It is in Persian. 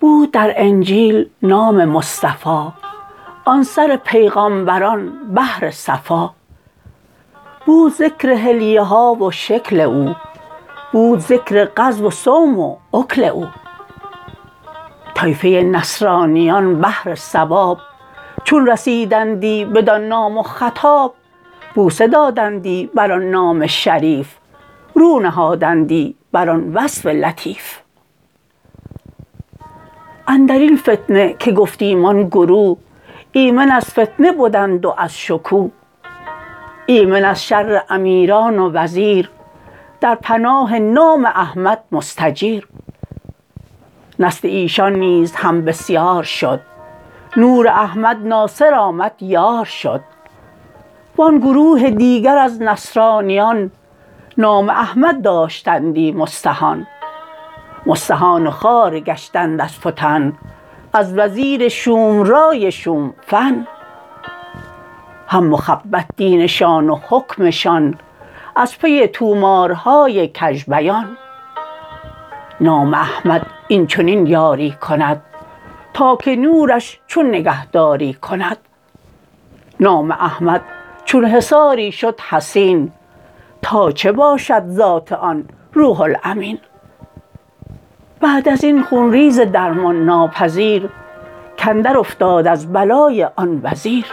بود در انجیل نام مصطفی آن سر پیغامبران بحر صفا. بود ذکر حلیه ها و شکل او بود ذکر غزو و صوم و اکل او. طایفه نصرانیان بهر ثواب. چون رسیدندی بدان نام و خطاب بوسه دادندی بر آن نام شریف. رو نهادندی بر آن وصف لطیف. اندرین فتنه که گفتیم آن گروه ایمن از فتنه بدند و از شکوه. ایمن از شر امیران و وزیر در پناه نام احمد مستجیر. نسل ایشان نیز هم بسیار شد نور احمد ناصر آمد یار شد و آن گروه دیگر از نصرانیان نام احمد داشتندی مستهان مستهان و خوار گشتند از فتن از وزیر شومرای شوم فن هم مخبط دینشان و حکمشان از پی طومارهای کژ بیان نام احمد این چنین یاری کند تا که نورش چون نگهداری کند نام احمد چون حصاری شد حصین تا چه باشد ذات آن روح الامین بعد ازین خون ریز درمان ناپذیر کاندر افتاد از بلای آن وزیر